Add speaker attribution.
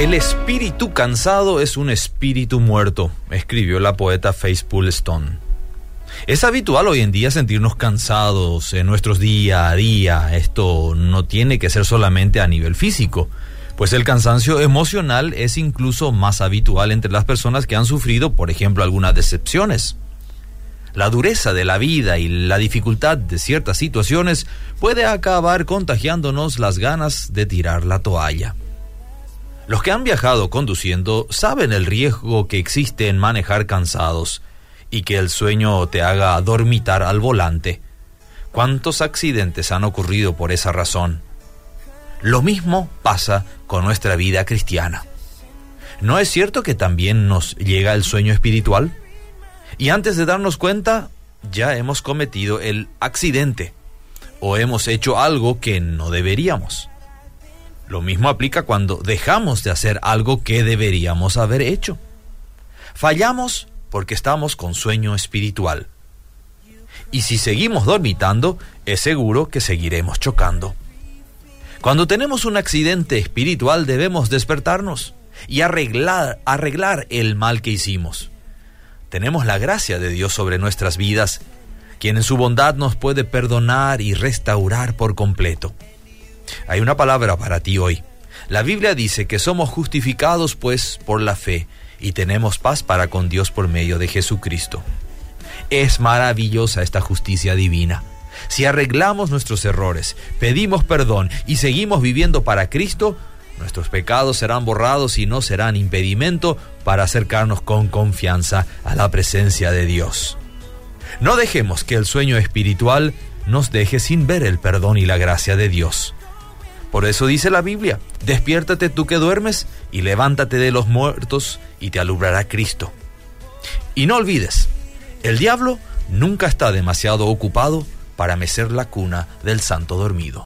Speaker 1: El espíritu cansado es un espíritu muerto, escribió la poeta Faith Stone. Es habitual hoy en día sentirnos cansados en nuestros día a día. Esto no tiene que ser solamente a nivel físico, pues el cansancio emocional es incluso más habitual entre las personas que han sufrido, por ejemplo, algunas decepciones. La dureza de la vida y la dificultad de ciertas situaciones puede acabar contagiándonos las ganas de tirar la toalla. Los que han viajado conduciendo saben el riesgo que existe en manejar cansados y que el sueño te haga dormitar al volante. ¿Cuántos accidentes han ocurrido por esa razón? Lo mismo pasa con nuestra vida cristiana. ¿No es cierto que también nos llega el sueño espiritual? Y antes de darnos cuenta, ya hemos cometido el accidente o hemos hecho algo que no deberíamos. Lo mismo aplica cuando dejamos de hacer algo que deberíamos haber hecho. Fallamos porque estamos con sueño espiritual. Y si seguimos dormitando, es seguro que seguiremos chocando. Cuando tenemos un accidente espiritual debemos despertarnos y arreglar, el mal que hicimos. Tenemos la gracia de Dios sobre nuestras vidas, quien en su bondad nos puede perdonar y restaurar por completo. Hay una palabra para ti hoy. La Biblia dice que somos justificados pues por la fe y tenemos paz para con Dios por medio de Jesucristo. Es maravillosa esta justicia divina. Si arreglamos nuestros errores, pedimos perdón y seguimos viviendo para Cristo, nuestros pecados serán borrados y no serán impedimento para acercarnos con confianza a la presencia de Dios. No dejemos que el sueño espiritual nos deje sin ver el perdón y la gracia de Dios. Por eso dice la Biblia, despiértate tú que duermes y levántate de los muertos y te alumbrará Cristo. Y no olvides, el diablo nunca está demasiado ocupado para mecer la cuna del santo dormido.